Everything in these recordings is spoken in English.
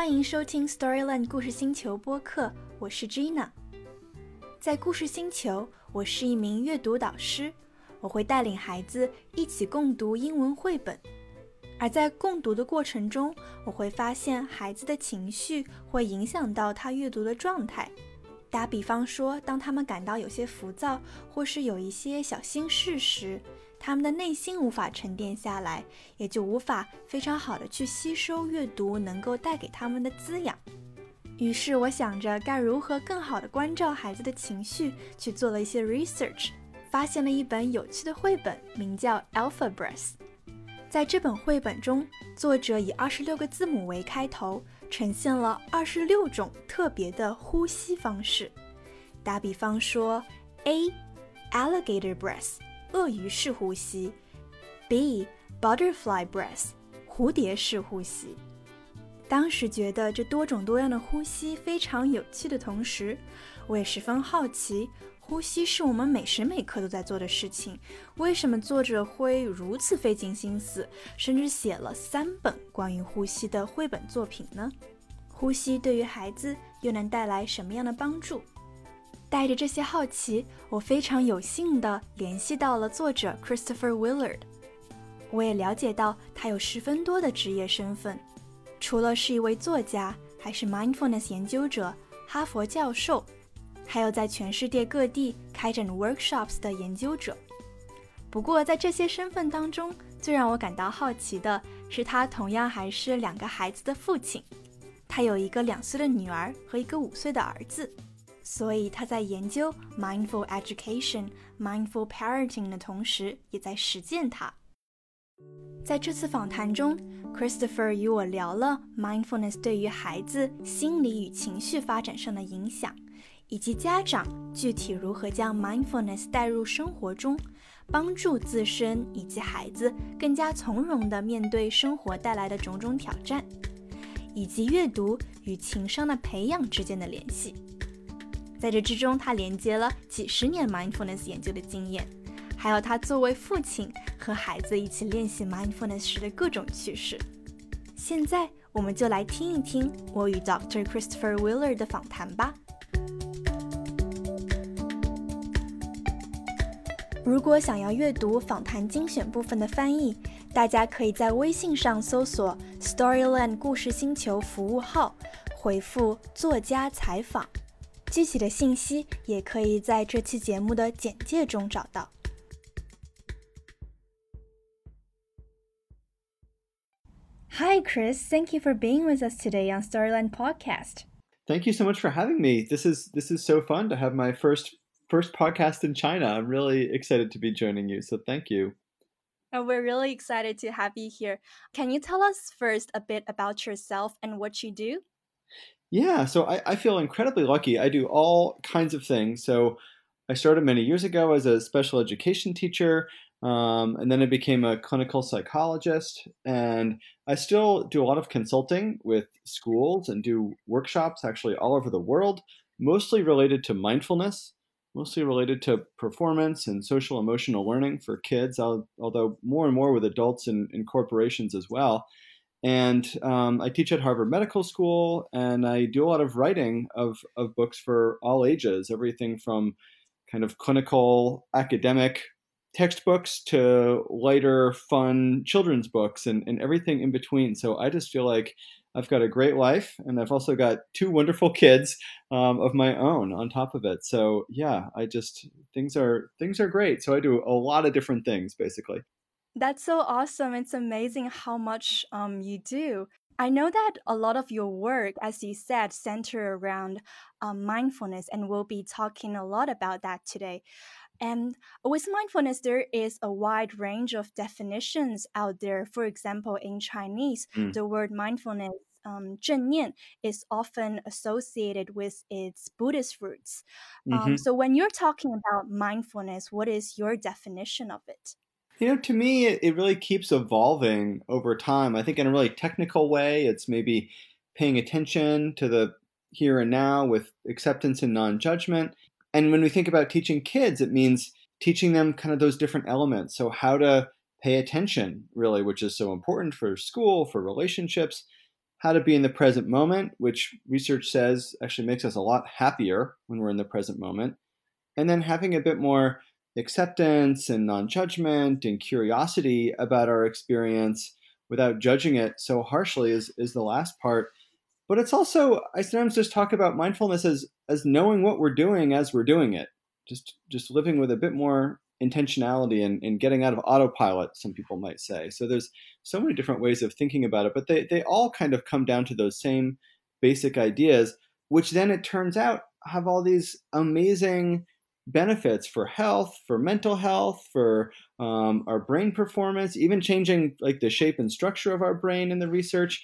欢迎收听 Storyland 故事星球播客，我是 Gina。在故事星球，我是一名阅读导师，我会带领孩子一起共读英文绘本。而在共读的过程中，我会发现孩子的情绪会影响到他阅读的状态。打比方说，当他们感到有些浮躁，或是有一些小心事时，他们的内心无法沉淀下来，也就无法非常好的去吸收阅读能够带给他们的滋养。于是，我想着该如何更好的关照孩子的情绪，去做了一些 research，发现了一本有趣的绘本，名叫《Alpha Breath》。在这本绘本中，作者以二十六个字母为开头，呈现了二十六种特别的呼吸方式。打比方说，A alligator breath，鳄鱼式呼吸；B butterfly breath，蝴蝶式呼吸。当时觉得这多种多样的呼吸非常有趣的同时，我也十分好奇。呼吸是我们每时每刻都在做的事情，为什么作者会如此费尽心思，甚至写了三本关于呼吸的绘本作品呢？呼吸对于孩子又能带来什么样的帮助？带着这些好奇，我非常有幸地联系到了作者 Christopher Willard。我也了解到他有十分多的职业身份，除了是一位作家，还是 mindfulness 研究者、哈佛教授。还有在全世界各地开展 workshops 的研究者。不过，在这些身份当中，最让我感到好奇的是，他同样还是两个孩子的父亲。他有一个两岁的女儿和一个五岁的儿子，所以他在研究 mindful education、mindful parenting 的同时，也在实践它。在这次访谈中，Christopher 与我聊了 mindfulness 对于孩子心理与情绪发展上的影响。以及家长具体如何将 mindfulness 带入生活中，帮助自身以及孩子更加从容地面对生活带来的种种挑战，以及阅读与情商的培养之间的联系。在这之中，他连接了几十年 mindfulness 研究的经验，还有他作为父亲和孩子一起练习 mindfulness 时的各种趣事。现在，我们就来听一听我与 Dr. Christopher Willard 的访谈吧。如果想要阅读访谈精选部分的翻译，大家可以在微信上搜索 “Storyland 故事星球”服务号，回复“作家采访”。具体的信息也可以在这期节目的简介中找到。Hi, Chris. Thank you for being with us today on Storyland Podcast. Thank you so much for having me. This is this is so fun to have my first first podcast in China. I'm really excited to be joining you. So thank you. And we're really excited to have you here. Can you tell us first a bit about yourself and what you do? Yeah, so I, I feel incredibly lucky. I do all kinds of things. So I started many years ago as a special education teacher, um, and then I became a clinical psychologist. And I still do a lot of consulting with schools and do workshops actually all over the world, mostly related to mindfulness mostly related to performance and social emotional learning for kids, although more and more with adults and, and corporations as well. And um, I teach at Harvard Medical School, and I do a lot of writing of, of books for all ages, everything from kind of clinical academic textbooks to lighter, fun children's books and, and everything in between. So I just feel like I've got a great life, and I've also got two wonderful kids um, of my own on top of it. So yeah, I just things are things are great. So I do a lot of different things basically. That's so awesome! It's amazing how much um, you do. I know that a lot of your work, as you said, center around um, mindfulness, and we'll be talking a lot about that today. And with mindfulness, there is a wide range of definitions out there. For example, in Chinese, mm. the word mindfulness um, 正念 is often associated with its Buddhist roots. Um, mm-hmm. so, when you're talking about mindfulness, what is your definition of it? You know, to me, it, it really keeps evolving over time. I think in a really technical way, it's maybe paying attention to the here and now with acceptance and non judgment. And when we think about teaching kids, it means teaching them kind of those different elements. So, how to pay attention, really, which is so important for school, for relationships, how to be in the present moment, which research says actually makes us a lot happier when we're in the present moment. And then having a bit more acceptance and non judgment and curiosity about our experience without judging it so harshly is, is the last part. But it's also, I sometimes just talk about mindfulness as, as knowing what we're doing as we're doing it, just, just living with a bit more intentionality and, and getting out of autopilot, some people might say. So there's so many different ways of thinking about it, but they, they all kind of come down to those same basic ideas, which then it turns out have all these amazing benefits for health, for mental health, for um, our brain performance, even changing like the shape and structure of our brain in the research,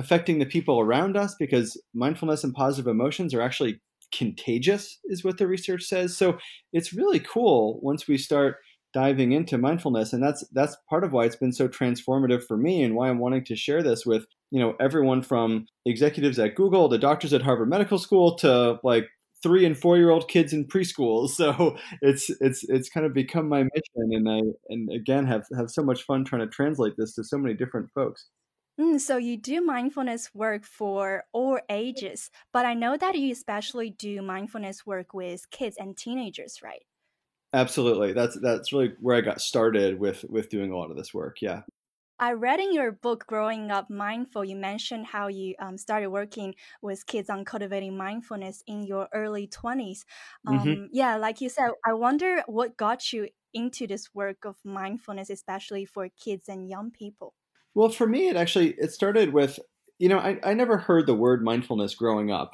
affecting the people around us because mindfulness and positive emotions are actually contagious, is what the research says. So it's really cool once we start diving into mindfulness and that's that's part of why it's been so transformative for me and why I'm wanting to share this with you know everyone from executives at Google to doctors at Harvard Medical School to like three and four year old kids in preschool. So it's it's it's kind of become my mission, and I and again have have so much fun trying to translate this to so many different folks. Mm, so you do mindfulness work for all ages, but I know that you especially do mindfulness work with kids and teenagers, right? Absolutely. That's that's really where I got started with with doing a lot of this work. Yeah. I read in your book, Growing Up Mindful, you mentioned how you um, started working with kids on cultivating mindfulness in your early 20s. Mm-hmm. Um, mm-hmm. Yeah, like you said, I wonder what got you into this work of mindfulness, especially for kids and young people. Well, for me, it actually it started with, you know, I, I never heard the word mindfulness growing up,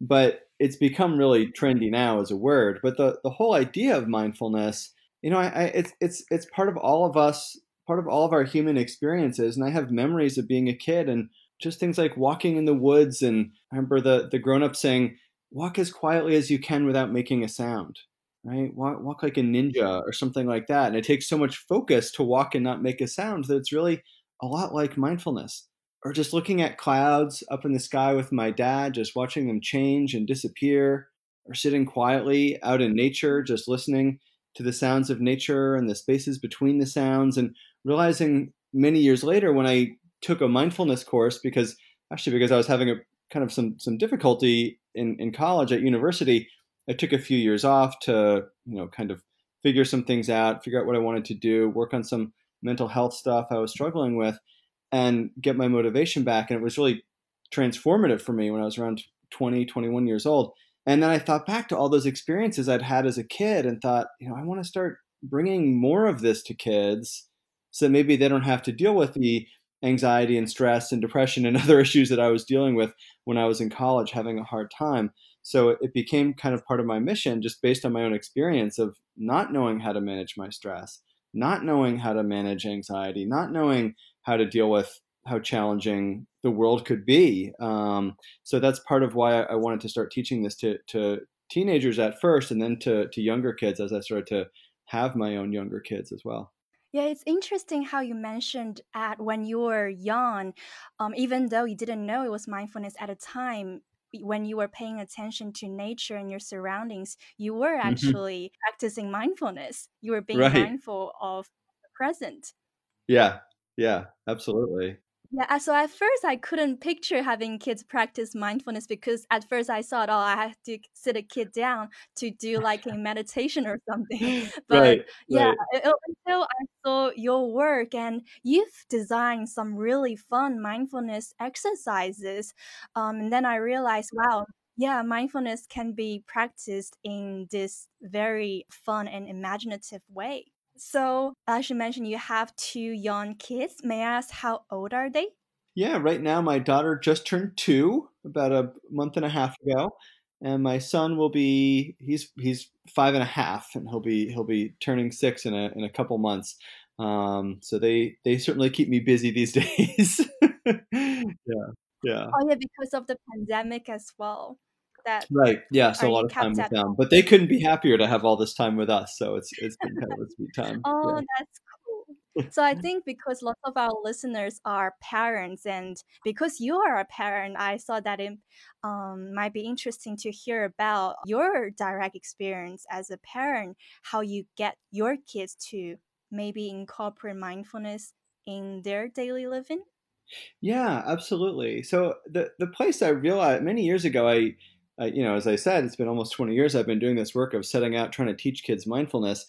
but it's become really trendy now as a word. But the, the whole idea of mindfulness, you know, I, I, it's it's it's part of all of us part of all of our human experiences. And I have memories of being a kid and just things like walking in the woods. And I remember the, the grown up saying, walk as quietly as you can without making a sound, right? Walk, walk like a ninja or something like that. And it takes so much focus to walk and not make a sound that it's really a lot like mindfulness. Or just looking at clouds up in the sky with my dad, just watching them change and disappear, or sitting quietly out in nature, just listening to the sounds of nature and the spaces between the sounds and realizing many years later when I took a mindfulness course because actually because I was having a kind of some some difficulty in, in college at university, I took a few years off to, you know, kind of figure some things out, figure out what I wanted to do, work on some mental health stuff I was struggling with, and get my motivation back. And it was really transformative for me when I was around 20, 21 years old. And then I thought back to all those experiences I'd had as a kid and thought, you know, I want to start bringing more of this to kids so maybe they don't have to deal with the anxiety and stress and depression and other issues that I was dealing with when I was in college having a hard time. So it became kind of part of my mission just based on my own experience of not knowing how to manage my stress, not knowing how to manage anxiety, not knowing how to deal with how challenging the world could be. Um, so that's part of why I wanted to start teaching this to, to teenagers at first and then to, to younger kids as I started to have my own younger kids as well. Yeah, it's interesting how you mentioned at when you were young, um, even though you didn't know it was mindfulness at a time, when you were paying attention to nature and your surroundings, you were mm-hmm. actually practicing mindfulness. You were being right. mindful of the present. Yeah, yeah, absolutely. Yeah, so at first I couldn't picture having kids practice mindfulness because at first I thought, oh, I have to sit a kid down to do like a meditation or something. But right, yeah, right. until I saw your work and you've designed some really fun mindfulness exercises, um, and then I realized, wow, yeah, mindfulness can be practiced in this very fun and imaginative way. So, as you mentioned, you have two young kids. May I ask how old are they? Yeah, right now my daughter just turned two about a month and a half ago, and my son will be he's he's five and a half, and he'll be he'll be turning six in a in a couple months. Um, so they they certainly keep me busy these days. yeah, yeah. Oh yeah, because of the pandemic as well that right yeah so a lot of time with them but they couldn't be happier to have all this time with us so it's it's been kind of a sweet time oh yeah. that's cool so i think because lots of our listeners are parents and because you are a parent i thought that it um, might be interesting to hear about your direct experience as a parent how you get your kids to maybe incorporate mindfulness in their daily living Yeah, absolutely. So the the place I realized many years ago, I, I, you know, as I said, it's been almost 20 years I've been doing this work of setting out trying to teach kids mindfulness,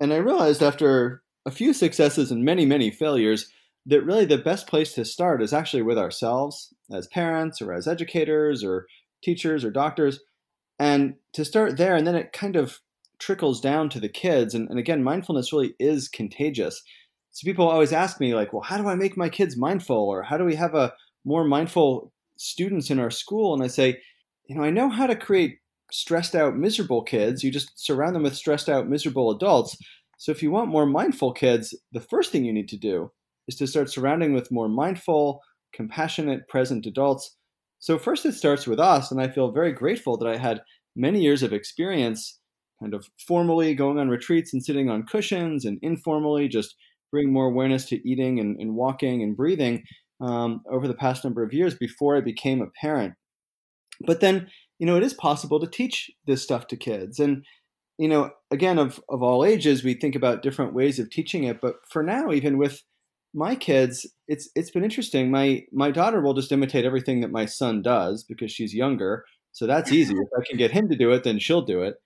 and I realized after a few successes and many many failures that really the best place to start is actually with ourselves as parents or as educators or teachers or doctors, and to start there, and then it kind of trickles down to the kids. And, and again, mindfulness really is contagious. So people always ask me, like, well, how do I make my kids mindful? Or how do we have a more mindful students in our school? And I say, you know, I know how to create stressed out, miserable kids. You just surround them with stressed out, miserable adults. So if you want more mindful kids, the first thing you need to do is to start surrounding with more mindful, compassionate, present adults. So first it starts with us, and I feel very grateful that I had many years of experience kind of formally going on retreats and sitting on cushions and informally just bring more awareness to eating and, and walking and breathing um, over the past number of years before I became a parent. But then, you know, it is possible to teach this stuff to kids. And, you know, again, of, of all ages, we think about different ways of teaching it. But for now, even with my kids, it's it's been interesting. My my daughter will just imitate everything that my son does because she's younger. So that's easy. if I can get him to do it, then she'll do it.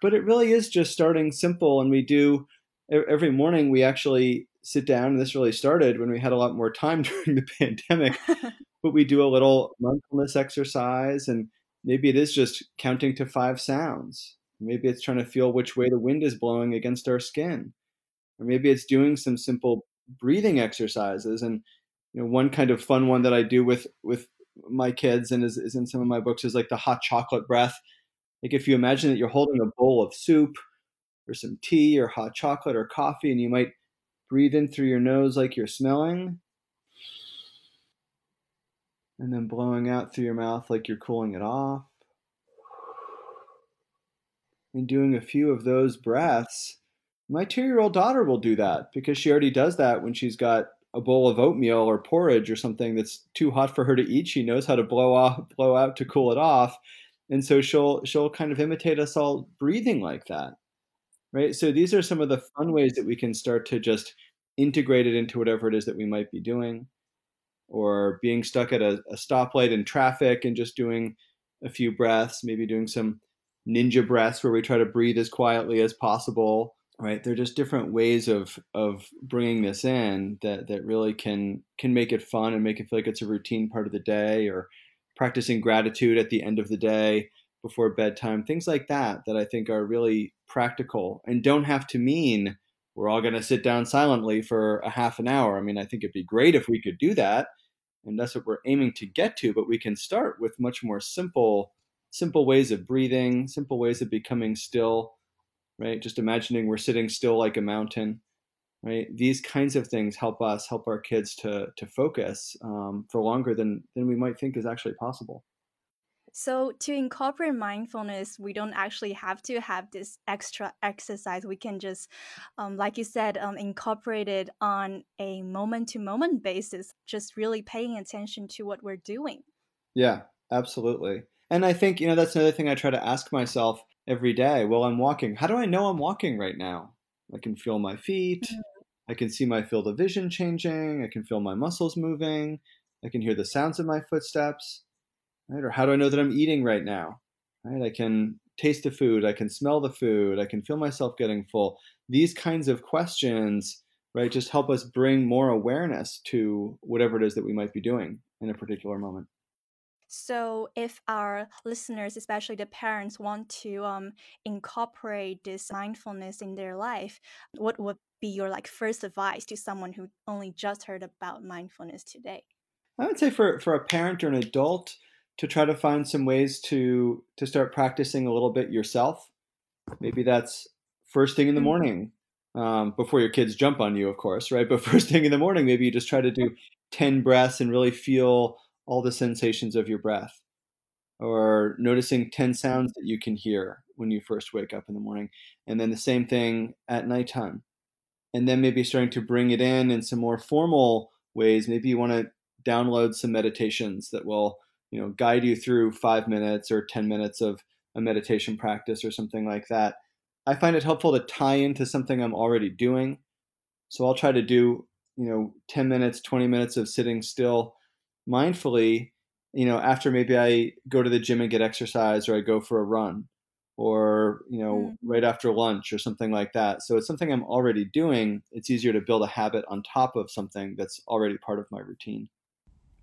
But it really is just starting simple. And we do every morning we actually sit down and this really started when we had a lot more time during the pandemic. But we do a little mindfulness exercise and maybe it is just counting to five sounds. Maybe it's trying to feel which way the wind is blowing against our skin. Or maybe it's doing some simple breathing exercises and you know one kind of fun one that i do with with my kids and is, is in some of my books is like the hot chocolate breath. Like if you imagine that you're holding a bowl of soup or some tea or hot chocolate or coffee, and you might breathe in through your nose like you're smelling, and then blowing out through your mouth like you're cooling it off. And doing a few of those breaths, my two year old daughter will do that because she already does that when she's got a bowl of oatmeal or porridge or something that's too hot for her to eat. She knows how to blow off, blow out to cool it off, and so she'll she'll kind of imitate us all breathing like that right? So these are some of the fun mm-hmm. ways that we can start to just integrate it into whatever it is that we might be doing, or being stuck at a, a stoplight in traffic and just doing a few breaths, maybe doing some ninja breaths where we try to breathe as quietly as possible right? They're just different ways of of bringing this in that that really can can make it fun and make it feel like it's a routine part of the day or practicing gratitude at the end of the day before bedtime, things like that, that I think are really practical and don't have to mean we're all going to sit down silently for a half an hour. I mean, I think it'd be great if we could do that. And that's what we're aiming to get to, but we can start with much more simple, simple ways of breathing, simple ways of becoming still, right? Just imagining we're sitting still like a mountain, right? These kinds of things help us, help our kids to to focus um, for longer than than we might think is actually possible. So, to incorporate mindfulness, we don't actually have to have this extra exercise. We can just, um, like you said, um, incorporate it on a moment to moment basis, just really paying attention to what we're doing. Yeah, absolutely. And I think, you know, that's another thing I try to ask myself every day while I'm walking. How do I know I'm walking right now? I can feel my feet. Mm-hmm. I can see my field of vision changing. I can feel my muscles moving. I can hear the sounds of my footsteps right? Or how do I know that I'm eating right now? Right? I can taste the food, I can smell the food, I can feel myself getting full. These kinds of questions, right, just help us bring more awareness to whatever it is that we might be doing in a particular moment. So, if our listeners, especially the parents, want to um, incorporate this mindfulness in their life, what would be your like first advice to someone who only just heard about mindfulness today? I would say for for a parent or an adult, to try to find some ways to to start practicing a little bit yourself. Maybe that's first thing in the mm-hmm. morning um, before your kids jump on you, of course, right? But first thing in the morning, maybe you just try to do ten breaths and really feel all the sensations of your breath, or noticing ten sounds that you can hear when you first wake up in the morning, and then the same thing at nighttime, and then maybe starting to bring it in in some more formal ways. Maybe you want to download some meditations that will you know guide you through five minutes or 10 minutes of a meditation practice or something like that. I find it helpful to tie into something i'm already doing. So i'll try to do you know 10 minutes 20 minutes of sitting still mindfully you know after maybe i go to the gym and get exercise or i go for a run or you know mm. right after lunch or something like that. So it's something i'm already doing. It's easier to build a habit on top of something that's already part of my routine.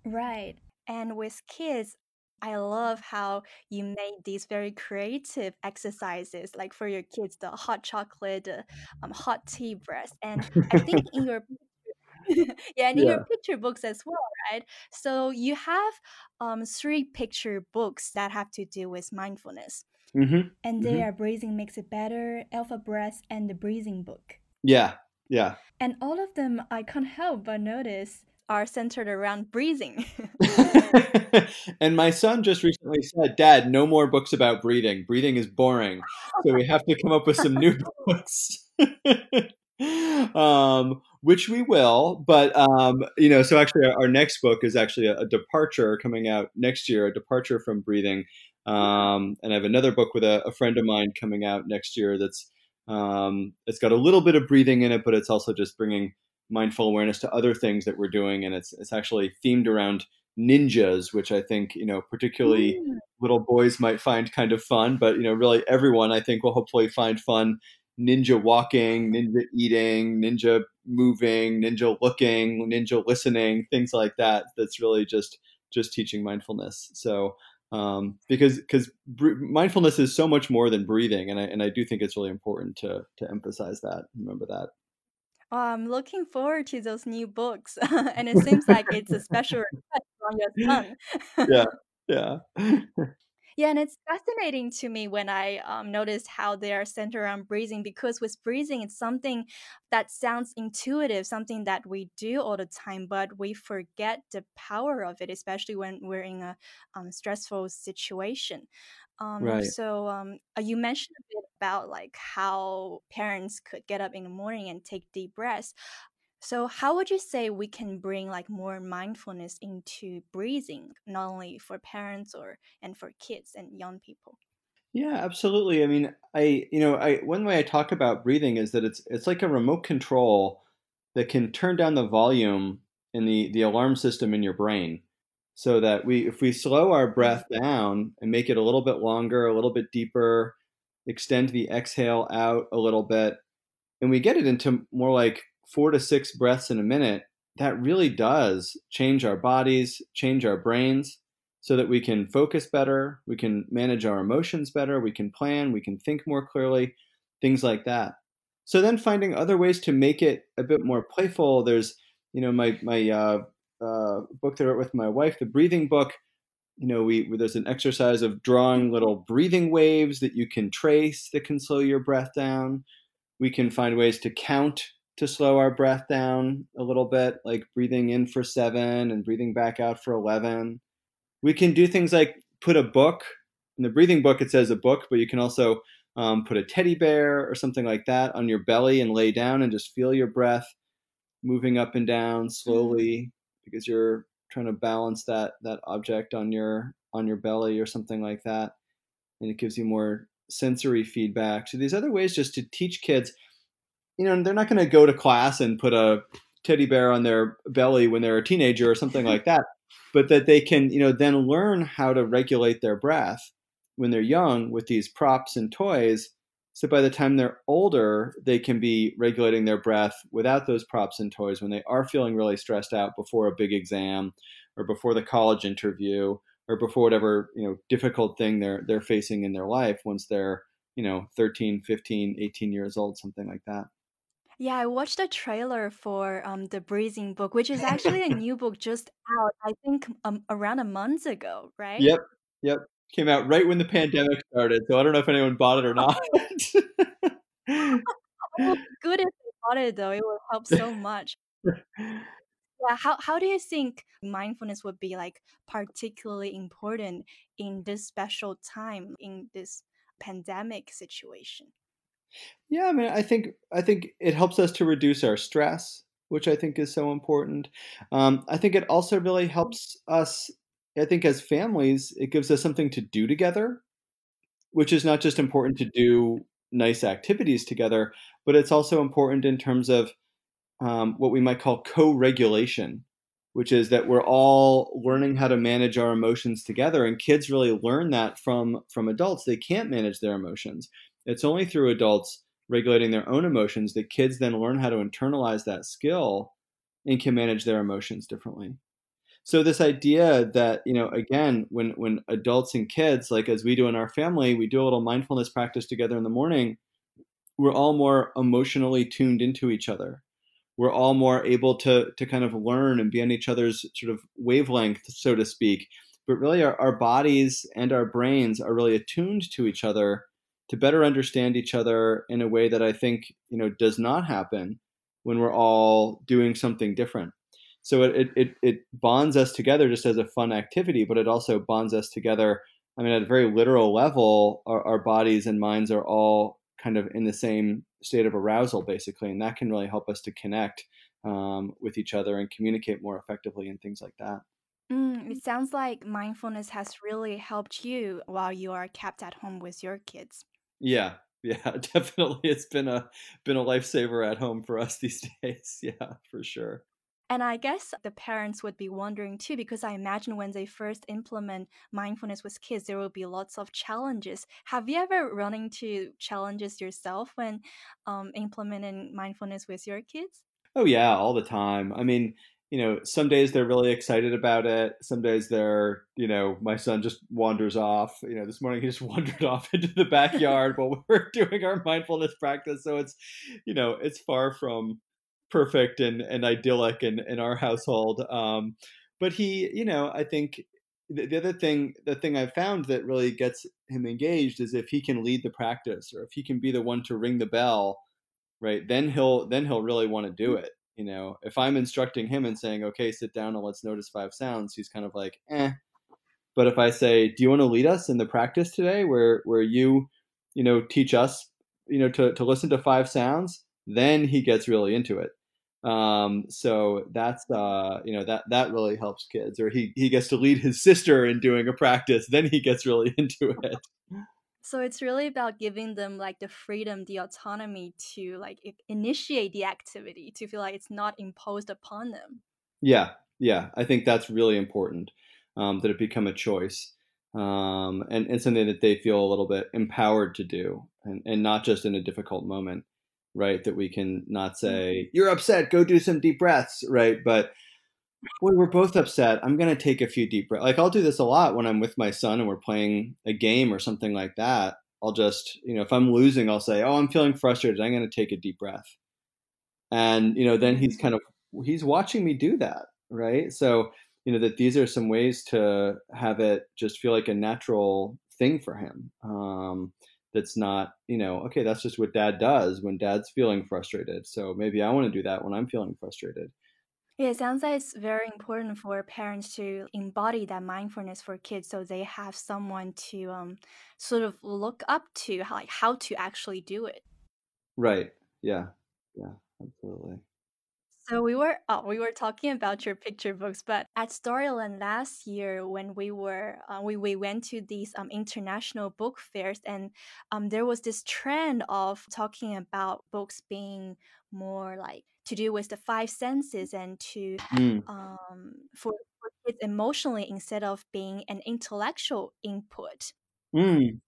Right and with kids I love how you made these very creative exercises, like for your kids, the hot chocolate, uh, um, hot tea breath, and I think in your yeah, and in yeah. your picture books as well, right? So you have um, three picture books that have to do with mindfulness. Mm-hmm. And they mm-hmm. are Breathing Makes It Better, Alpha Breath, and the Breathing Book. Yeah, yeah. And all of them, I can't help but notice, are centered around breathing. and my son just recently said, Dad, no more books about breathing. Breathing is boring. So we have to come up with some new books. um, which we will. But um, you know, so actually, our, our next book is actually a, a, departure coming out next year, a departure from breathing. Um, and I have another book with a, a, friend of mine coming out next year. That's um, it's got a little bit of breathing in it, but it's also just bringing mindful awareness to other things that we're doing, and it's it's actually themed around ninjas, which I think you know particularly mm. little boys might find kind of fun, but you know really everyone I think will hopefully find fun ninja walking, ninja eating, ninja moving, ninja looking, ninja listening, things like that. That's really just just teaching mindfulness. So um, because because mindfulness is so much more than breathing, and I and I do think it's really important to to emphasize that. Remember that. I'm looking forward to those new books, and it seems like it's a special request from your son. yeah, yeah. Yeah, and it's fascinating to me when I um, noticed how they are centered around breathing because with breathing, it's something that sounds intuitive, something that we do all the time, but we forget the power of it, especially when we're in a um, stressful situation. Um, right. So um, uh, you mentioned a bit about like how parents could get up in the morning and take deep breaths. So, how would you say we can bring like more mindfulness into breathing, not only for parents or and for kids and young people? Yeah, absolutely. I mean, I you know, I one way I talk about breathing is that it's it's like a remote control that can turn down the volume in the the alarm system in your brain so that we if we slow our mm-hmm. breath down and make it a little bit longer, a little bit deeper, extend the exhale out a little bit, and we get it into more like four to six breaths in a minute, that really does change our bodies, change our brains, so that we can focus better, we can manage our emotions better, we can plan, we can think more clearly, things like that. So then finding other ways to make it a bit more playful. There's, you know, my my uh, uh, book that I wrote with my wife, the breathing book. You know, we there's an exercise of drawing little breathing waves that you can trace that can slow your breath down. We can find ways to count to slow our breath down a little bit, like breathing in for seven and breathing back out for 11. We can do things like put a book in the breathing book, it says a book, but you can also um, put a teddy bear or something like that on your belly and lay down and just feel your breath moving up and down slowly because you're trying to balance that that object on your on your belly or something like that and it gives you more sensory feedback so these other ways just to teach kids you know, they're not going to go to class and put a teddy bear on their belly when they're a teenager or something like that, but that they can, you know, then learn how to regulate their breath when they're young with these props and toys. So by the time they're older, they can be regulating their breath without those props and toys when they are feeling really stressed out before a big exam or before the college interview or before whatever, you know, difficult thing they're they're facing in their life once they're, you know, 13, 15, 18 years old, something like that. Yeah, I watched a trailer for um the Breathing book, which is actually a new book just out, I think um, around a month ago, right? Yep, yep. Came out right when the pandemic started, so I don't know if anyone bought it or not. oh, good if you got it though. It will help so much. Yeah, how how do you think mindfulness would be like particularly important in this special time in this pandemic situation? Yeah, I mean, I think I think it helps us to reduce our stress, which I think is so important. Um, I think it also really helps us. I think as families, it gives us something to do together, which is not just important to do nice activities together, but it's also important in terms of um, what we might call co-regulation, which is that we're all learning how to manage our emotions together. And kids really learn that from from adults. They can't manage their emotions. It's only through adults regulating their own emotions that kids then learn how to internalize that skill and can manage their emotions differently so this idea that you know again when when adults and kids like as we do in our family we do a little mindfulness practice together in the morning we're all more emotionally tuned into each other. We're all more able to to kind of learn and be on each other's sort of wavelength so to speak. But really our, our bodies and our brains are really attuned to each other to better understand each other in a way that i think you know does not happen when we're all doing something different so it, it, it bonds us together just as a fun activity, but it also bonds us together. I mean, at a very literal level, our, our bodies and minds are all kind of in the same state of arousal, basically, and that can really help us to connect um, with each other and communicate more effectively and things like that. Mm, it sounds like mindfulness has really helped you while you are kept at home with your kids. Yeah, yeah, definitely. It's been a been a lifesaver at home for us these days. Yeah, for sure. And I guess the parents would be wondering too, because I imagine when they first implement mindfulness with kids, there will be lots of challenges. Have you ever run into challenges yourself when um, implementing mindfulness with your kids? Oh, yeah, all the time. I mean, you know, some days they're really excited about it. Some days they're, you know, my son just wanders off. You know, this morning he just wandered off into the backyard while we were doing our mindfulness practice. So it's, you know, it's far from perfect and, and idyllic in, in our household. Um, but he, you know, I think the, the other thing, the thing I've found that really gets him engaged is if he can lead the practice or if he can be the one to ring the bell, right? Then he'll then he'll really want to do it. You know, if I'm instructing him and saying, "Okay, sit down and let's notice five sounds," he's kind of like, "eh." But if I say, "Do you want to lead us in the practice today, where where you, you know, teach us, you know, to to listen to five sounds," then he gets really into it. Um, so that's uh, you know that that really helps kids. Or he he gets to lead his sister in doing a practice, then he gets really into it. So it's really about giving them like the freedom, the autonomy to like initiate the activity, to feel like it's not imposed upon them. Yeah, yeah, I think that's really important um, that it become a choice um, and, and something that they feel a little bit empowered to do, and, and not just in a difficult moment right? That we can not say, mm-hmm. you're upset, go do some deep breaths, right? But boy, we're both upset. I'm going to take a few deep breaths. Like I'll do this a lot when I'm with my son and we're playing a game or something like that. I'll just, you know, if I'm losing, I'll say, oh, I'm feeling frustrated. I'm going to take a deep breath. And, you know, then he's kind of, he's watching me do that, right? So, you know, that these are some ways to have it just feel like a natural thing for him. Um, that's not you know okay that's just what dad does when dad's feeling frustrated so maybe i want to do that when i'm feeling frustrated yeah, it sounds like it's very important for parents to embody that mindfulness for kids so they have someone to um, sort of look up to, how, like how to actually do it. Right. Yeah. Yeah, absolutely. So we were oh, we were talking about your picture books, but at Storyland last year when we were uh, we we went to these um, international book fairs and um, there was this trend of talking about books being more like to do with the five senses and to mm. um, for, for kids emotionally instead of being an intellectual input. Mm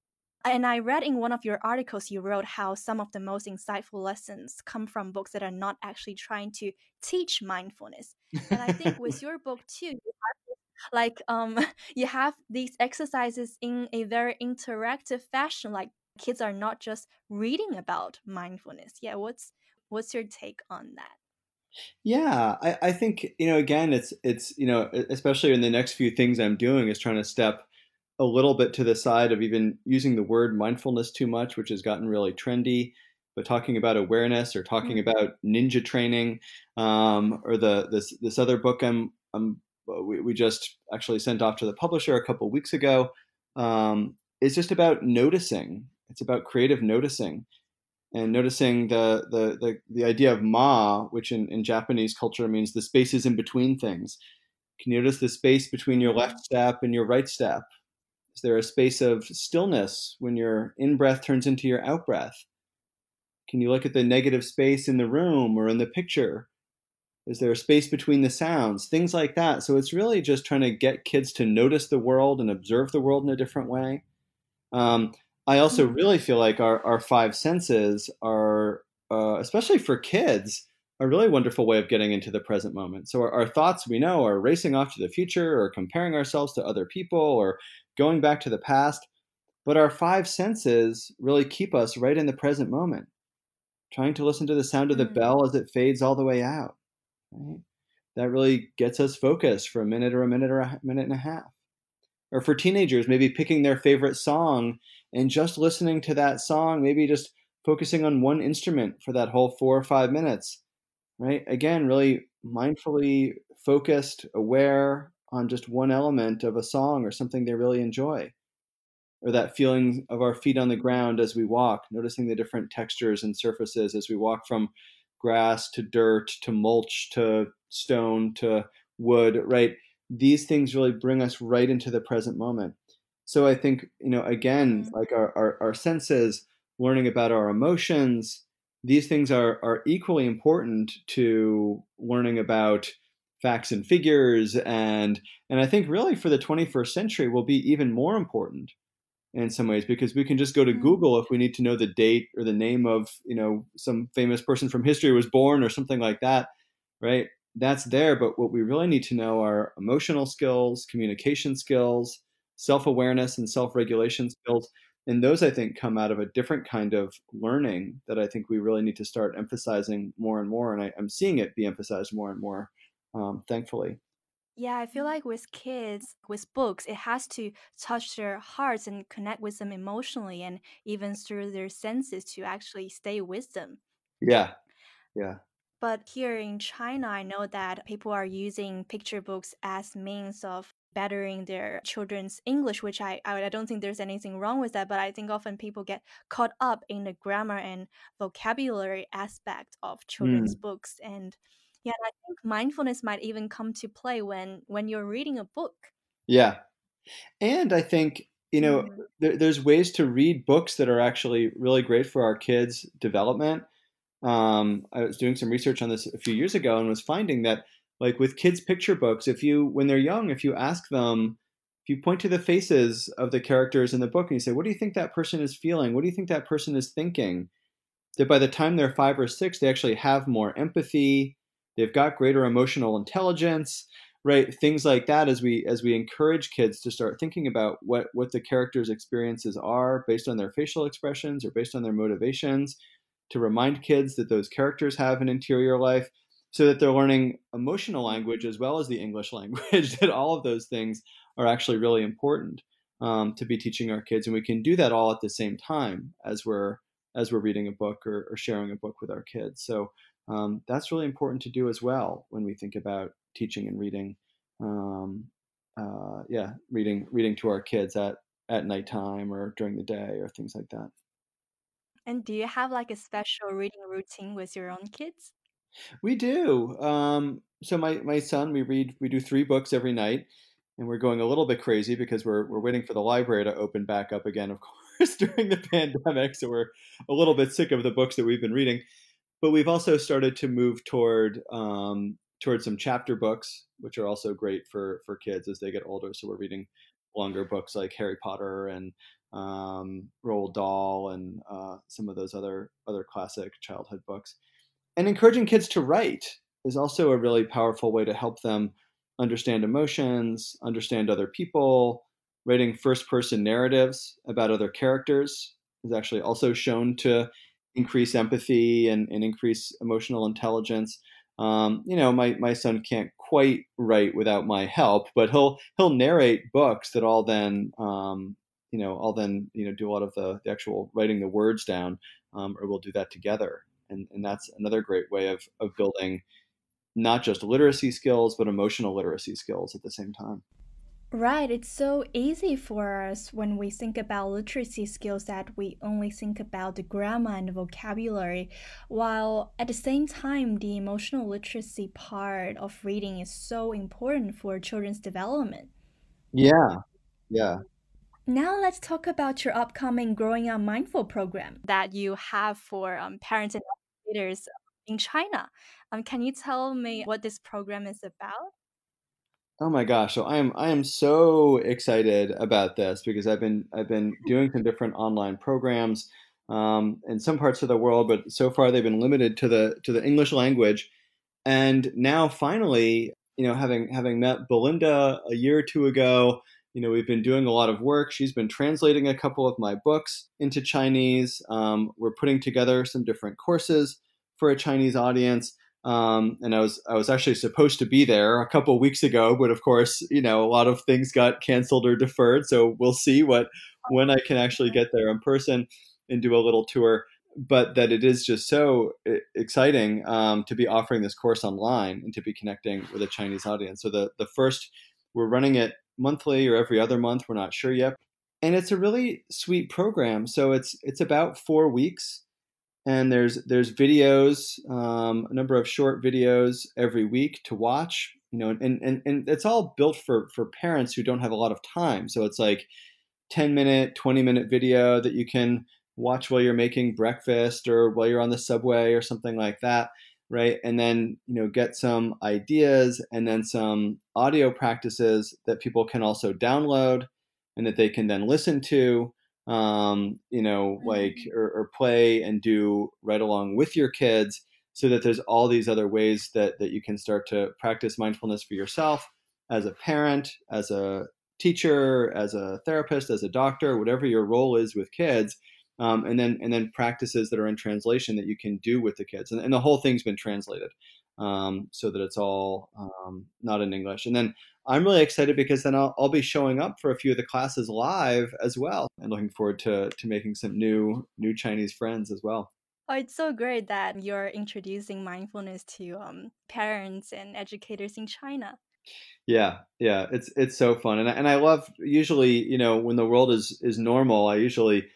and I read in one of your articles you wrote how some of the most insightful lessons come from books that are not actually trying to teach mindfulness. And I think with your book too, you have, like um, you have these exercises in a very interactive fashion. Like kids are not just reading about mindfulness. Yeah, what's what's your take on that? Yeah, I, I think you know again, it's it's you know especially in the next few things I'm doing is trying to step a little bit to the side of even using the word mindfulness too much, which has gotten really trendy. But talking about awareness or talking mm-hmm. about ninja training, um, or the this this other book I'm, I'm we, we just actually sent off to the publisher a couple weeks ago um, is just about noticing. It's about creative noticing and noticing the the the, the idea of ma, which in, in Japanese culture means the spaces in between things. Can you notice the space between your left step and your right step? Is there a space of stillness when your in breath turns into your out breath? Can you look at the negative space in the room or in the picture Is there a space between the sounds? Things like that. So it's really just trying to get kids to notice the world and observe the world in a different way. Um, I also Mm. really feel like our, our five senses are, uh, especially for kids, a really wonderful way of getting into the present moment. So our, our thoughts, we know, are racing off to the future or comparing ourselves to other people or going back to the past. But our five senses really keep us right in the present moment, trying to listen to the sound of the Mm. bell as it fades all the way out. Right? That really gets us focused for a minute or a minute or a minute and a half. Or for teenagers, maybe picking their favorite song and just listening to that song, maybe just focusing on one instrument for that whole four or five minutes. Right? Again, really mindfully focused, aware on just one element of a song or something they really enjoy or that feeling of our feet on the ground as we walk, noticing the different textures and surfaces as we walk from grass to dirt to mulch to stone to wood, right? These things really bring us right into the present moment. So I think, you know, again, Mm. like our, our, our senses, learning about our emotions, these things are, are equally important to learning about facts and figures and and I think really for the 21st century will be even more important in some ways because we can just go to Mm. Google if we need to know the date or the name of you know some famous person from history was born or something like that, right? That's there, but what we really need to know are emotional skills, communication skills, self-awareness and self-regulation skills, and those I think come out of a different kind of learning that I think we really need to start emphasizing more and more, and I, I'm seeing it be emphasized more and more, um, thankfully. Yeah, I feel like with kids, with books, it has to touch their hearts and connect with them emotionally and even through their senses to actually stay with them. Yeah, yeah. But here in China, I know that people are using picture books as means of bettering their children's English, which I, I I don't think there's anything wrong with that. But I think often people get caught up in the grammar and vocabulary aspect of children's Mm, books. And yeah, I think mindfulness might even come to play when when you're reading a book. yeah. And I think, you know, Mm. there, there's ways to read books that are actually really great for our kids' development. Um, I was doing some research on this a few years ago and was finding that, like with kids' picture books, if you, when they're young, if you ask them, if you point to the faces of the characters in the book and you say, What do you think that person is feeling? What do you think that person is thinking? That by the time they're five or six, they actually have more empathy, they've got greater emotional intelligence right? Things like that as we as we encourage kids to start thinking about what what the characters experiences are based on their facial expressions or based on their motivations to remind kids that those characters have an interior life so that they're learning emotional language as well as the english language that all of those things are actually really important um, to be teaching our kids and we can do that all at the same time as we're as we're reading a book or, or sharing a book with our kids. So um, that's really important to do as well when we think about teaching and reading. Um, uh, yeah, reading reading to our kids at at nighttime or during the day or things like that. And do you have like a special reading routine with your own kids? We do. Um, so my my son, we read we do three books every night, and we're going a little bit crazy because we're we're waiting for the library to open back up again, of course, during the pandemic. So we're a little bit sick of the books that we've been reading. But we've also started to move toward um, toward some chapter books, which are also great for for kids as they get older. So we're reading longer books like Harry Potter and um, Roald Dahl and uh, some of those other other classic childhood books. And encouraging kids to write is also a really powerful way to help them understand emotions, understand other people. Writing first person narratives about other characters is actually also shown to increase empathy and, and increase emotional intelligence. Um, you know, my, my son can't quite write without my help, but he'll he'll narrate books that all then um, you know I'll then you know do a lot of the, the actual writing the words down, um, or we'll do that together, and and that's another great way of of building not just literacy skills but emotional literacy skills at the same time. Right, it's so easy for us when we think about literacy skills that we only think about the grammar and the vocabulary, while at the same time, the emotional literacy part of reading is so important for children's development. Yeah, yeah. Now let's talk about your upcoming Growing Up Mindful program that you have for um, parents and educators in China. Um, can you tell me what this program is about? Oh my gosh! So I am I am so excited about this because I've been I've been doing some different online programs um, in some parts of the world, but so far they've been limited to the to the English language. And now finally, you know, having having met Belinda a year or two ago, you know, we've been doing a lot of work. She's been translating a couple of my books into Chinese. Um, we're putting together some different courses for a Chinese audience. Um, and I was I was actually supposed to be there a couple weeks ago, but of course, you know, a lot of things got canceled or deferred. So we'll see what when I can actually get there in person and do a little tour. But that it is just so exciting um, to be offering this course online and to be connecting with a Chinese audience. So the the first we're running it monthly or every other month. We're not sure yet, and it's a really sweet program. So it's it's about four weeks and there's there's videos, um, a number of short videos every week to watch. You know, and, and and it's all built for for parents who don't have a lot of time. So it's like 10 minute, 20 minute video that you can watch while you're making breakfast or while you're on the subway or something like that, right? And then, you know, get some ideas and then some audio practices that people can also download and that they can then listen to um, you know, like mm-hmm. or, or, play and do right along with your kids, so that there's all these other ways that that you can start to practice mindfulness for yourself as a parent, as a teacher, as a therapist, as a doctor, whatever your role is with kids. Um, and then and then practices that are in translation that you can do with the kids, and, and the whole thing's been translated um, so that it's all um, not in English. And then I'm really excited because then I'll, I'll be showing up for a few of the classes live as well, and looking forward to to making some new new Chinese friends as well. Oh, it's so great that you're introducing mindfulness to um, parents and educators in China. Yeah, yeah, it's it's so fun, and I, and I love usually you know when the world is is normal, I usually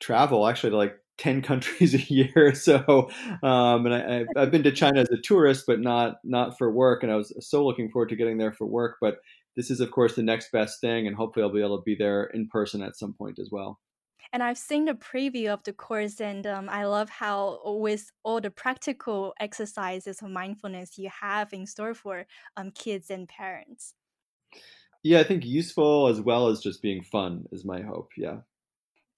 travel actually to like 10 countries a year. So, um, and I, have been to China as a tourist, but not, not for work. And I was so looking forward to getting there for work. But this is, of course, the next best thing. And hopefully I'll be able to be there in person at some point as well. And I've seen the preview of the course, and um, I love how, with all the practical exercises of mindfulness you have in store for um, kids and parents. Yeah, I think useful as well as just being fun is my hope. Yeah.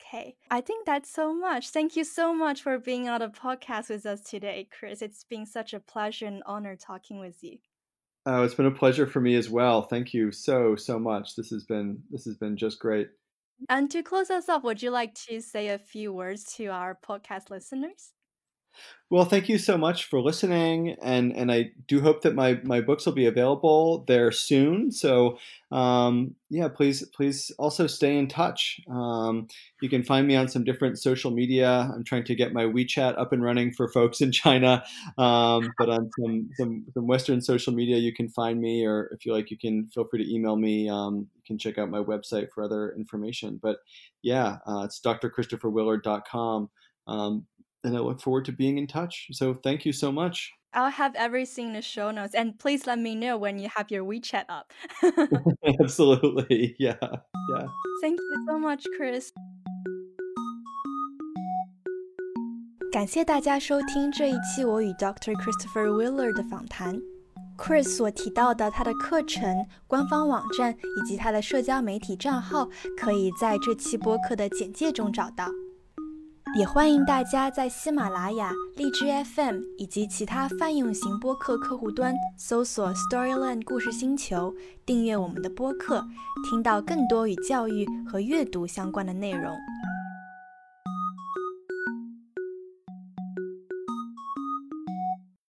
Okay. I think that's so much. Thank you so much for being on the podcast with us today, Chris. It's been such a pleasure and honor talking with you. Oh, it's been a pleasure for me as well. Thank you so so much. This has been this has been just great. And to close us off, would you like to say a few words to our podcast listeners? Well, thank you so much for listening, and and I do hope that my my books will be available there soon. So, um, yeah, please please also stay in touch. Um, you can find me on some different social media. I'm trying to get my WeChat up and running for folks in China, um, but on some, some some Western social media, you can find me, or if you like, you can feel free to email me. Um, you can check out my website for other information. But yeah, uh, it's drchristopherwillard.com. Um, and I look forward to being in touch. So thank you so much. I'll have everything in the show notes. And please let me know when you have your WeChat up. Absolutely. Yeah. Yeah. Thank you so much, Chris. 感谢大家收听这一期我与 Dr. Christopher Willard 的访谈。Chris 所提到的他的课程、官方网站以及他的社交媒体账号，可以在这期播客的简介中找到。也欢迎大家在喜马拉雅、荔枝 FM 以及其他泛用型播客客户端搜索 Storyland 故事星球，订阅我们的播客，听到更多与教育和阅读相关的内容。